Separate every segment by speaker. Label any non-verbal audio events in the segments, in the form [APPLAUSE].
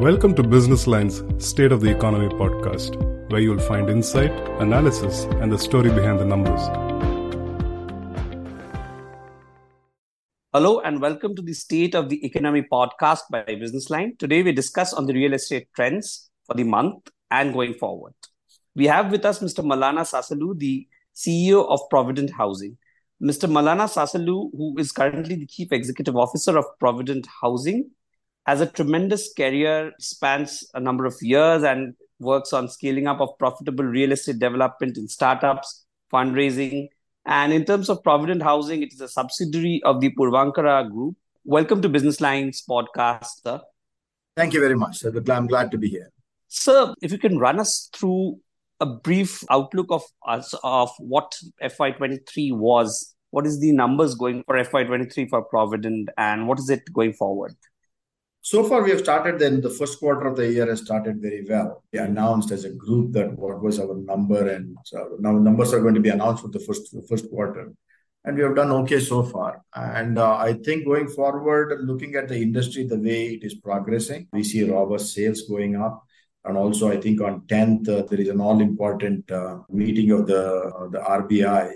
Speaker 1: Welcome to Business Line's State of the Economy podcast, where you'll find insight, analysis, and the story behind the numbers.
Speaker 2: Hello and welcome to the State of the Economy podcast by Business Line. Today we discuss on the real estate trends for the month and going forward. We have with us Mr. Mallanna Sasalu, the CEO of Provident Housing. Mr. Mallanna Sasalu, who is currently the Chief Executive Officer of Provident Housing, has a tremendous career, spans a number of years, and works on scaling up of profitable real estate development in startups, fundraising. And in terms of Provident Housing, it is a subsidiary of the Puravankara Group. Welcome to Business Lines podcast, sir.
Speaker 3: Thank you very much. I'm glad to be here.
Speaker 2: Sir, if you can run us through a brief outlook of us of what FY23 was. What is the numbers going for FY23 for Provident, and what is it going forward?
Speaker 3: So far, we have started. Then the first quarter of the year has started very well. We announced as a group that what was our number, and now numbers are going to be announced for the first the first quarter, and we have done okay so far. And uh, I think going forward, looking at the industry, the way it is progressing, we see robust sales going up. And also, I think on 10th, uh, there is an all important uh, meeting of the, the RBI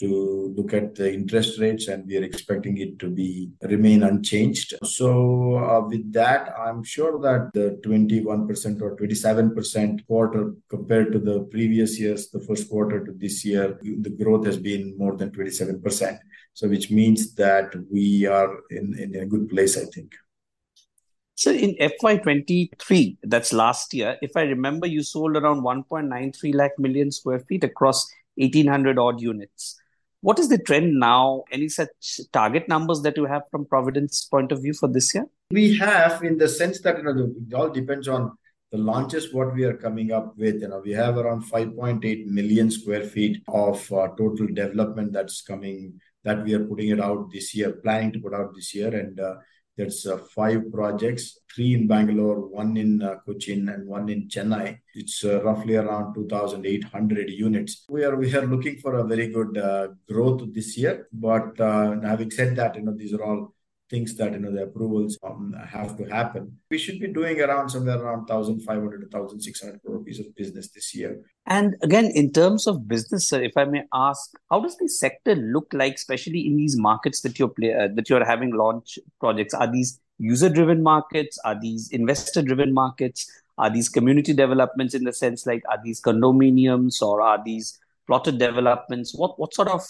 Speaker 3: to look at the interest rates, and we are expecting it to be remain unchanged. So, uh, with that, I'm sure that the 21% or 27% quarter compared to the previous years, the first quarter to this year, the growth has been more than 27%. So, which means that we are in, in a good place, I think.
Speaker 2: So in FY23, that's last year, if I remember, you sold around 1.93 lakh million square feet across 1800 odd units. What is the trend now? Any such target numbers that you have from Provident's point of view for this year?
Speaker 3: We have in the sense that you know it all depends on the launches what we are coming up with you know we have around 5.8 million square feet of uh, total development that's coming that we are putting it out this year planning to put out this year and uh, there's uh, five projects, three in Bangalore, one in uh, Cochin, and one in Chennai. It's uh, roughly around 2,800 units. We are we are looking for a very good uh, growth this year. But uh, having said that, you know these are all things that you know the approvals um, have to happen. We should be doing around somewhere around 1,500 to 1,600 crore rupees of business this year.
Speaker 2: And again, in terms of business, sir, if I may ask, how does the sector look like, especially in these markets that you're play, uh, that you're having launch projects? Are these user-driven markets? Are these investor-driven markets? Are these community developments in the sense like are these condominiums or are these plotted developments? What what sort of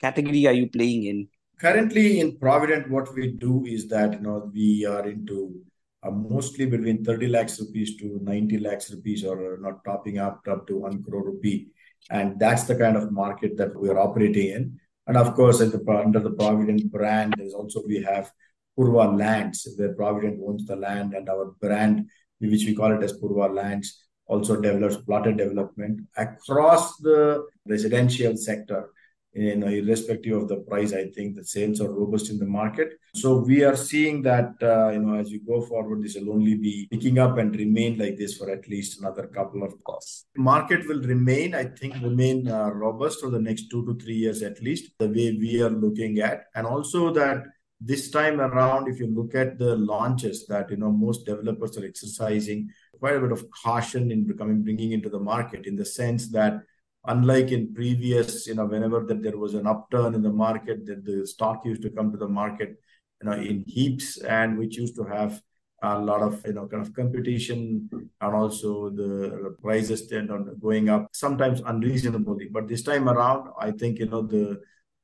Speaker 2: category are you playing in?
Speaker 3: Currently in Provident, what we do is that you know we are into uh, mostly between 30 lakhs rupees to 90 lakhs rupees, or not topping up up to one crore rupee, and that's the kind of market that we are operating in. And of course, the, under the Provident brand, there's also we have Purva Lands, where Provident owns the land, and our brand, which we call it as Purva Lands, also develops plotted development across the residential sector you know, irrespective of the price, I think the sales are robust in the market. So we are seeing that, uh, you know, as we go forward, this will only be picking up and remain like this for at least another couple of costs. Market will remain, I think, remain uh, robust for the next two to three years at least, the way we are looking at. And also that this time around, if you look at the launches that, you know, most developers are exercising quite a bit of caution in becoming, bringing into the market in the sense that unlike in previous, you know, whenever that there was an upturn in the market, that the stock used to come to the market, you know, in heaps, and which used to have a lot of you know kind of competition and also the prices tend on going up sometimes unreasonably. But this time around i think you know the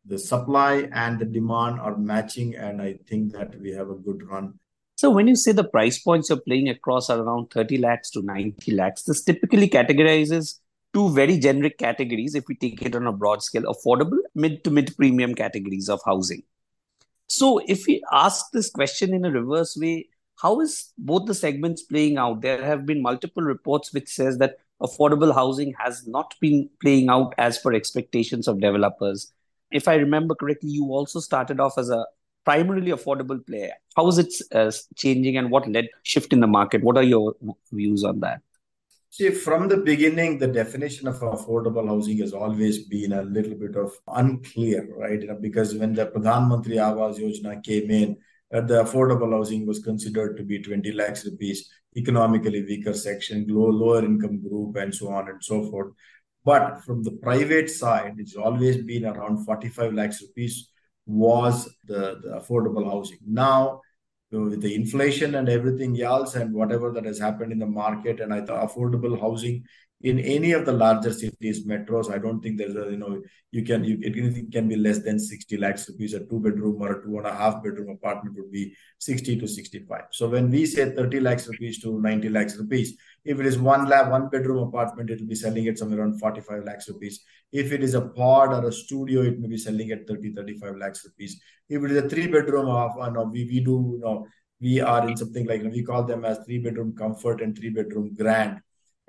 Speaker 3: the supply and the demand are matching and i think that we have a good run.
Speaker 2: So when you say the price points you're playing across are around 30 lakhs to 90 lakhs this typically categorizes two very generic categories, if we take it on a broad scale affordable, mid to mid premium categories of housing. So, if we ask this question in a reverse way, how is both the segments playing out? There have been multiple reports which says that affordable housing has not been playing out as per expectations of developers. If I remember correctly, you also started off as a primarily affordable player. How is it uh, changing and what led shift in the market? What are your views on that?
Speaker 3: See, from the beginning, the definition of affordable housing has always been a little bit of unclear, right? Because when the Pradhan Mantri Awas Yojana came in, uh, the affordable housing was considered to be 20 lakhs rupees, economically weaker section, low, lower income group, and so on and so forth. But from the private side, it's always been around 45 lakhs rupees was the, the affordable housing. Now, with the inflation and everything else and whatever that has happened in the market, and I thought affordable housing in any of the larger cities, metros, I don't think there's a, you know, you can, you, it can be less than 60 lakhs rupees. A two bedroom or a two and a half bedroom apartment would be 60 to 65. So when we say 30 lakhs rupees to 90 lakhs rupees, if it is one lab, one bedroom apartment, it will be selling at somewhere around 45 lakhs rupees. If it is a pod or a studio, it may be selling at 30, 35 lakhs rupees. If it is a three bedroom of, uh, no, we, we do, you know, we are in something like, we call them as three bedroom comfort and three bedroom grand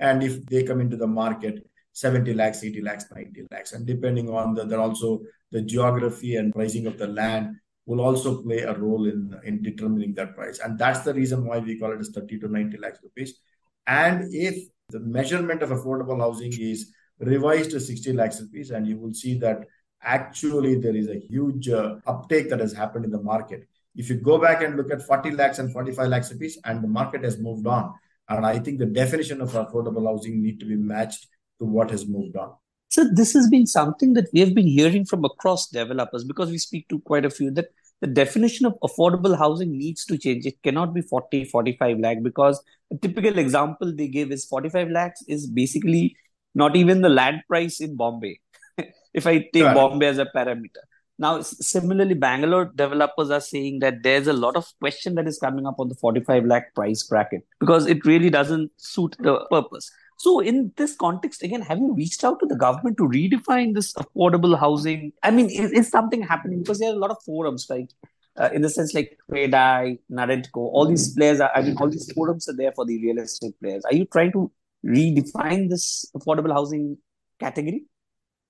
Speaker 3: and if they come into the market, 70 lakhs, 80 lakhs, 90 lakhs. And depending on the, also the geography and pricing of the land will also play a role in, in determining that price. And that's the reason why we call it as 30 to 90 lakhs rupees. And if the measurement of affordable housing is revised to 60 lakhs rupees, and you will see that actually there is a huge uh, uptake that has happened in the market. If you go back and look at 40 lakhs and 45 lakhs rupees, and the market has moved on, and I think the definition of affordable housing need to be matched to what has moved on.
Speaker 2: So this has been something that we have been hearing from across developers because we speak to quite a few that the definition of affordable housing needs to change. It cannot be 40, 45 lakh because a typical example they give is 45 lakhs is basically not even the land price in Bombay. [LAUGHS] if I take right. Bombay as a parameter. Now, similarly, Bangalore developers are saying that there's a lot of question that is coming up on the 45 lakh price bracket because it really doesn't suit the purpose. So, in this context, again, have you reached out to the government to redefine this affordable housing? I mean, is, is something happening? Because there are a lot of forums, like uh, in the sense like Credai, NAREDCO, all these players are, I mean, all these forums are there for the real estate players. Are you trying to redefine this affordable housing category?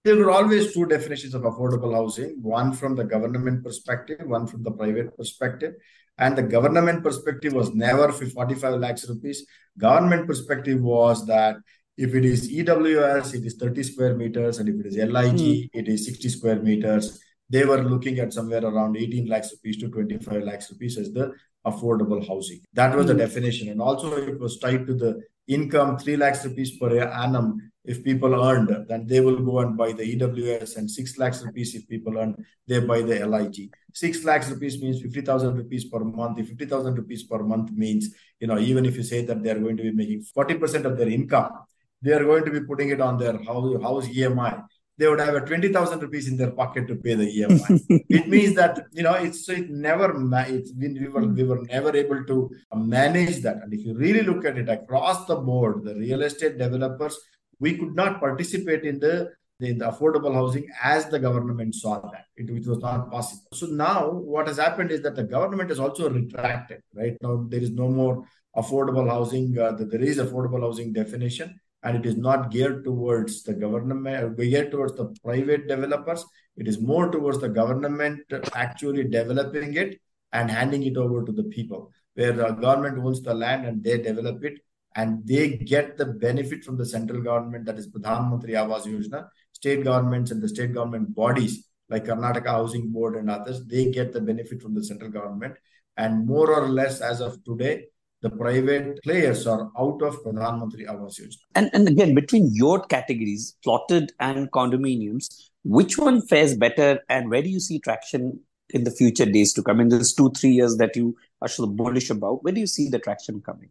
Speaker 3: There were always two definitions of affordable housing one from the government perspective one from the private perspective and the government perspective was never 45 lakhs rupees government perspective was that if it is ews it is 30 square meters and if it is lig mm. it is 60 square meters they were looking at somewhere around 18 lakhs rupees to 25 lakhs rupees as the affordable housing that was mm. the hmm. definition and also it was tied to the income 3 lakhs rupees per annum if people earned, then they will go and buy the EWS and 6 lakhs rupees if people earn, they buy the LIG. 6 lakhs rupees means 50,000 rupees per month. If 50,000 rupees per month means, you know, even if you say that they're going to be making 40% of their income, they are going to be putting it on their house, house EMI. They would have a 20,000 rupees in their pocket to pay the EMI. [LAUGHS] it means that, you know, it's it never, it's, we, were, we were never able to manage that. And if you really look at it across the board, the real estate developers we could not participate in the, in the affordable housing as the government saw that. It, it was not possible. So now what has happened is that the government has also retracted, right? Now there is no more affordable housing. Uh, there is affordable housing definition and it is not geared towards the government, geared towards the private developers. It is more towards the government actually developing it and handing it over to the people, where the government owns the land and they develop it and they get the benefit from the central government, that is Pradhan Mantri Awas Yojana, state governments and the state government bodies like Karnataka Housing Board and others, they get the benefit from the central government. And more or less as of today, the private players are out of Pradhan Mantri Awas Yojana.
Speaker 2: And, and again, between your categories, plotted and condominiums, which one fares better and where do you see traction in the future days to come? In those two, three years that you are so bullish about, where do you see the traction coming?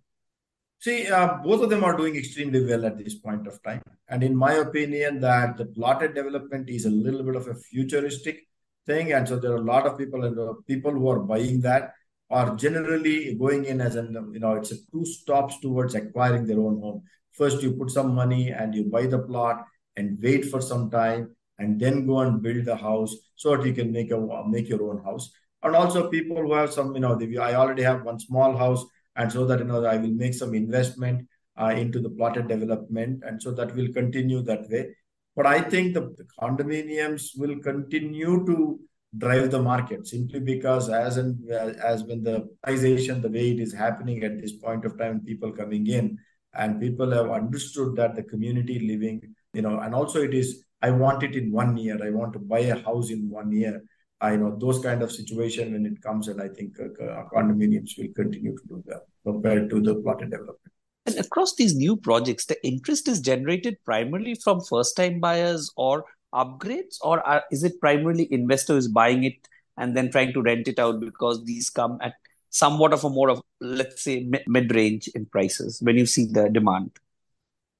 Speaker 3: See, uh, both of them are doing extremely well at this point of time. And in my opinion, that the plotted development is a little bit of a futuristic thing. And so there are a lot of people and uh, people who are buying that are generally going in as an, you know, it's a two stops towards acquiring their own home. First, you put some money and you buy the plot and wait for some time and then go and build the house so that you can make a make your own house. And also people who have some, you know, I already have one small house and so that you know I will make some investment uh, into the plotted development, and so that will continue that way. But I think the, the condominiums will continue to drive the market simply because as and as when the privatization, the way it is happening at this point of time, people coming in and people have understood that the community living, you know, and also it is I want it in one year. I want to buy a house in one year. I know those kind of situation when it comes, and I think uh, condominiums will continue to do that compared to the plotted development.
Speaker 2: And across these new projects, the interest is generated primarily from first-time buyers or upgrades, or are, is it primarily investors buying it and then trying to rent it out because these come at somewhat of a more of let's say mid-range in prices when you see the demand?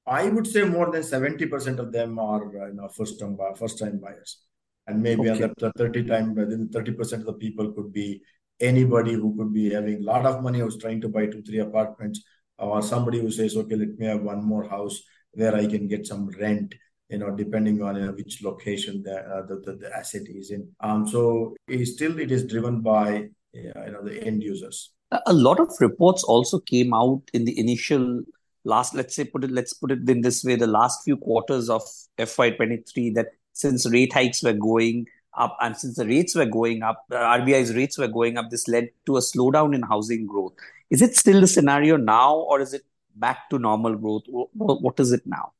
Speaker 3: I would say more than seventy percent of them are uh, you know first-time first-time buyers and maybe okay. other 30 times within 30% of the people could be anybody who could be having a lot of money who's trying to buy two three apartments or somebody who says okay let me have one more house where i can get some rent you know depending on which location the, uh, the, the, the asset is in um so still it is driven by you know the end users
Speaker 2: a lot of reports also came out in the initial last let's say put it let's put it in this way the last few quarters of fy23 that since rate hikes were going up and since the rates were going up, RBI's rates were going up, this led to a slowdown in housing growth. Is it still the scenario now, or is it back to normal growth? What is it now?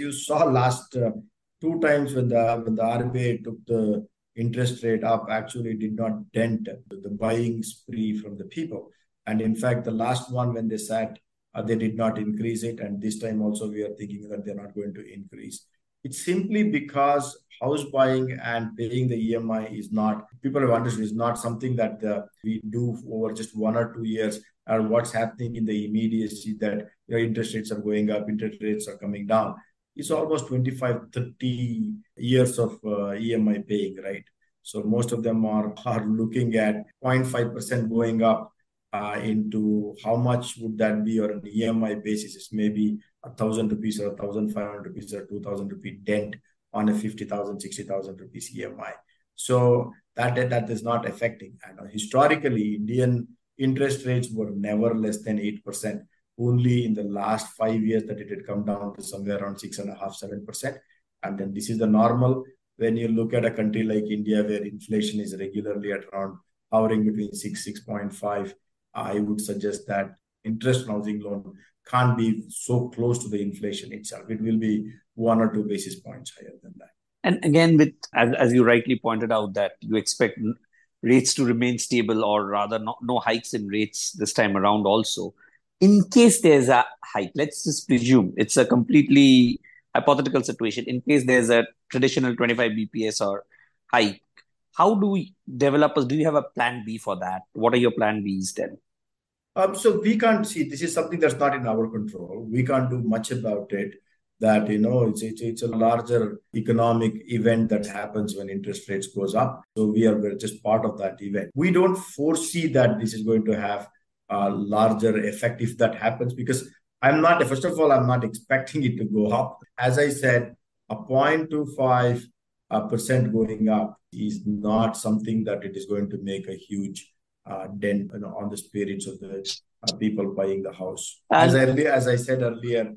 Speaker 3: You saw last uh, two times when the when the RBI took the interest rate up, actually did not dent the buying spree from the people. And in fact, the last one when they sat, uh, they did not increase it. And this time also, we are thinking that they're not going to increase. It's simply because house buying and paying the EMI is not, people have understood, is not something that uh, we do over just one or two years or what's happening in the immediacy that interest rates are going up, interest rates are coming down. It's almost 25, 30 years of uh, EMI paying, right? So most of them are, are looking at 0.5% going up uh, into how much would that be on an EMI basis. It's maybe a thousand rupees or a thousand five hundred rupees or two thousand rupee dent on a 50,000, 60,000 rupees EMI. So that that is not affecting. And historically, Indian interest rates were never less than 8%. Only in the last five years that it had come down to somewhere around six and a half, seven percent. And then this is the normal. When you look at a country like India, where inflation is regularly at around hovering between six, six point five, I would suggest that interest housing loan can't be so close to the inflation itself. It will be one or two basis points higher than that.
Speaker 2: And again, with as, as you rightly pointed out, that you expect rates to remain stable, or rather, no, no hikes in rates this time around. Also, in case there's a hike, let's just presume it's a completely hypothetical situation. In case there's a traditional 25 BPS or hike, how do we developers do you have a plan B for that? What are your plan Bs then?
Speaker 3: Um, so we can't see this is something that's not in our control. We can't do much about it. That you know, it's, it's it's a larger economic event that happens when interest rates goes up. So we are just part of that event. We don't foresee that this is going to have a larger effect if that happens because I'm not. First of all, I'm not expecting it to go up. As I said, a 0.25 uh, percent going up is not something that it is going to make a huge uh, dent you know, on the spirits of the uh, people buying the house. As I, as I said earlier,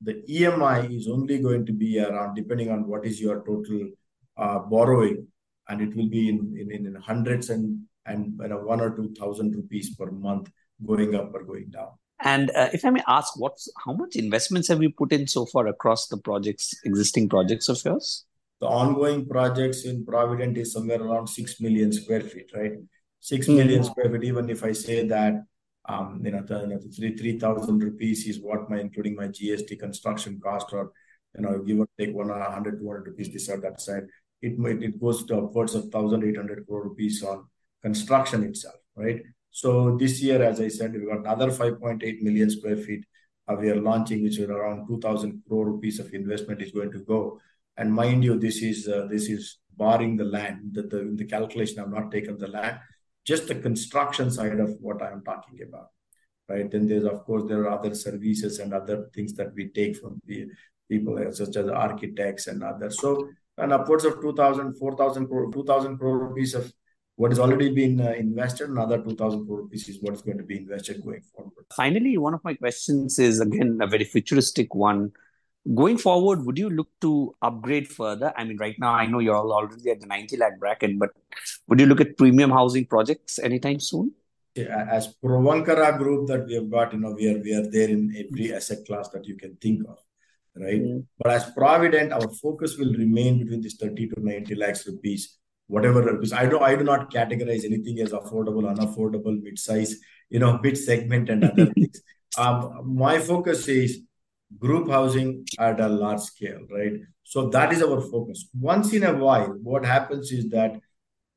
Speaker 3: the EMI is only going to be around, depending on what is your total uh, borrowing, and it will be in, in, in hundreds and, and you know, one or two thousand rupees per month going up or going down.
Speaker 2: And uh, if I may ask, what's how much investments have you put in so far across the projects, existing projects of yours?
Speaker 3: The ongoing projects in Provident is somewhere around six million square feet, right? six million mm. square feet. Even if I say that, um, you know, the, you know, the three three thousand rupees is what my including my GST construction cost, or you know, give or take one hundred two hundred rupees this or that side. It it goes to upwards of thousand eight hundred crore rupees on construction itself, right? So this year, as I said, we've got another 5.8 million square feet uh, we are launching, which is around 2,000 crore rupees of investment is going to go. And mind you, this is uh, this is barring the land. The, the, in the calculation, I've not taken the land just the construction side of what I'm talking about, right? Then there's, of course, there are other services and other things that we take from the people such as architects and others. So, and upwards of 2,000, 4,000 crore, 2,000 crore rupees of what has already been uh, invested, another 2,000 crore rupees is what is going to be invested going forward.
Speaker 2: Finally, one of my questions is again a very futuristic one going forward, would you look to upgrade further? I mean, right now, I know you're already at the 90 lakh bracket, but would you look at premium housing projects anytime soon?
Speaker 3: As Puravankara group that we have got, you know, we are we are there in every asset class that you can think of, right? Mm. But as Provident, our focus will remain between this 30 to 90 lakhs rupees whatever because I do I do not categorize anything as affordable, unaffordable, mid-size, you know, mid segment and other [LAUGHS] things. Um, my focus is group housing at a large scale, right? So that is our focus. Once in a while, what happens is that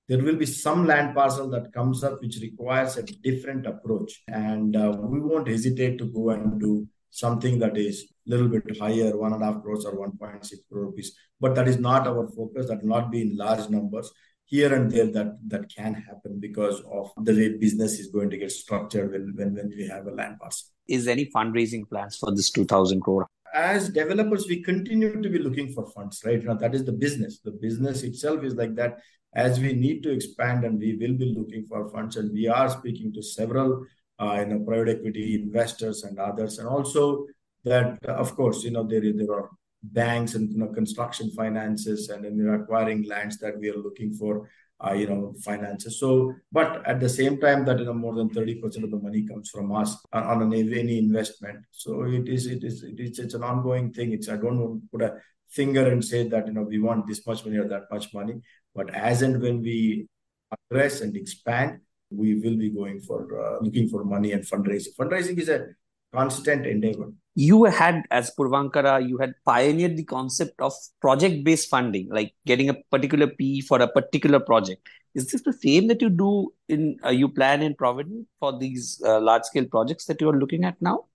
Speaker 3: there will be some land parcel that comes up which requires a different approach, and uh, we won't hesitate to go and do something that is a little bit higher, one and a half crores or 1.6 crore rupees. But that is not our focus. That will not be in large numbers. Here and there, that that can happen because of the way business is going to get structured when when, when we have a land parcel.
Speaker 2: Is any fundraising plans for this 2,000 crore?
Speaker 3: As developers, we continue to be looking for funds, right? Now that is the business. The business itself is like that. As we need to expand, and we will be looking for funds, and we are speaking to several uh, you know, private equity investors and others. And also that, of course, you know, there, there are banks and you know, construction finances and then we're acquiring lands that we are looking for, uh, you know, finances. So, but at the same time that, you know, more than 30% of the money comes from us on, on an, any investment. So it is, it is, it is, it's an ongoing thing. It's, I don't want to put a finger and say that, you know, we want this much money or that much money, but as and when we address and expand, we will be going for uh, looking for money and fundraising. Fundraising is a constant endeavor.
Speaker 2: You had, as Puravankara, you had pioneered the concept of project based funding, like getting a particular P for a particular project. Is this the same that you do in, uh, you plan in Provident for these uh, large scale projects that you are looking at now?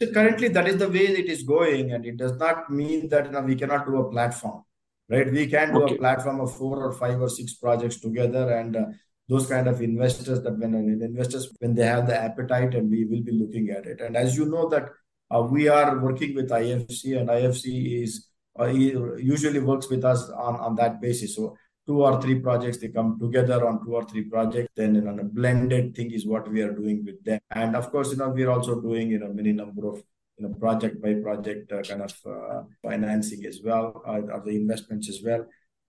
Speaker 3: So currently, that is the way it is going, and it does not mean that you know, we cannot do a platform, right? We can do okay. a platform of four or five or six projects together, and uh, those kind of investors that when investors when they have the appetite and we will be looking at it. And as you know that uh, we are working with ifc and ifc is uh, usually works with us on on that basis. So two or three projects they come together on two or three projects then you know, a blended thing is what we are doing with them. And of course you know we're also doing you know many number of you know project by project uh, kind of uh, financing as well uh, or the investments as well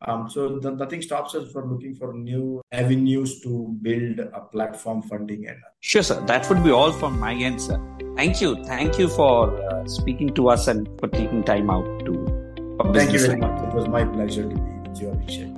Speaker 3: um, so the, nothing stops us from looking for new avenues to build a platform funding. And
Speaker 2: sure, sir. That would be all from my end, sir. Thank you. Thank you for uh, speaking to us and for taking time out to.
Speaker 3: Thank you very much. It was my pleasure to be with you, Abhishek.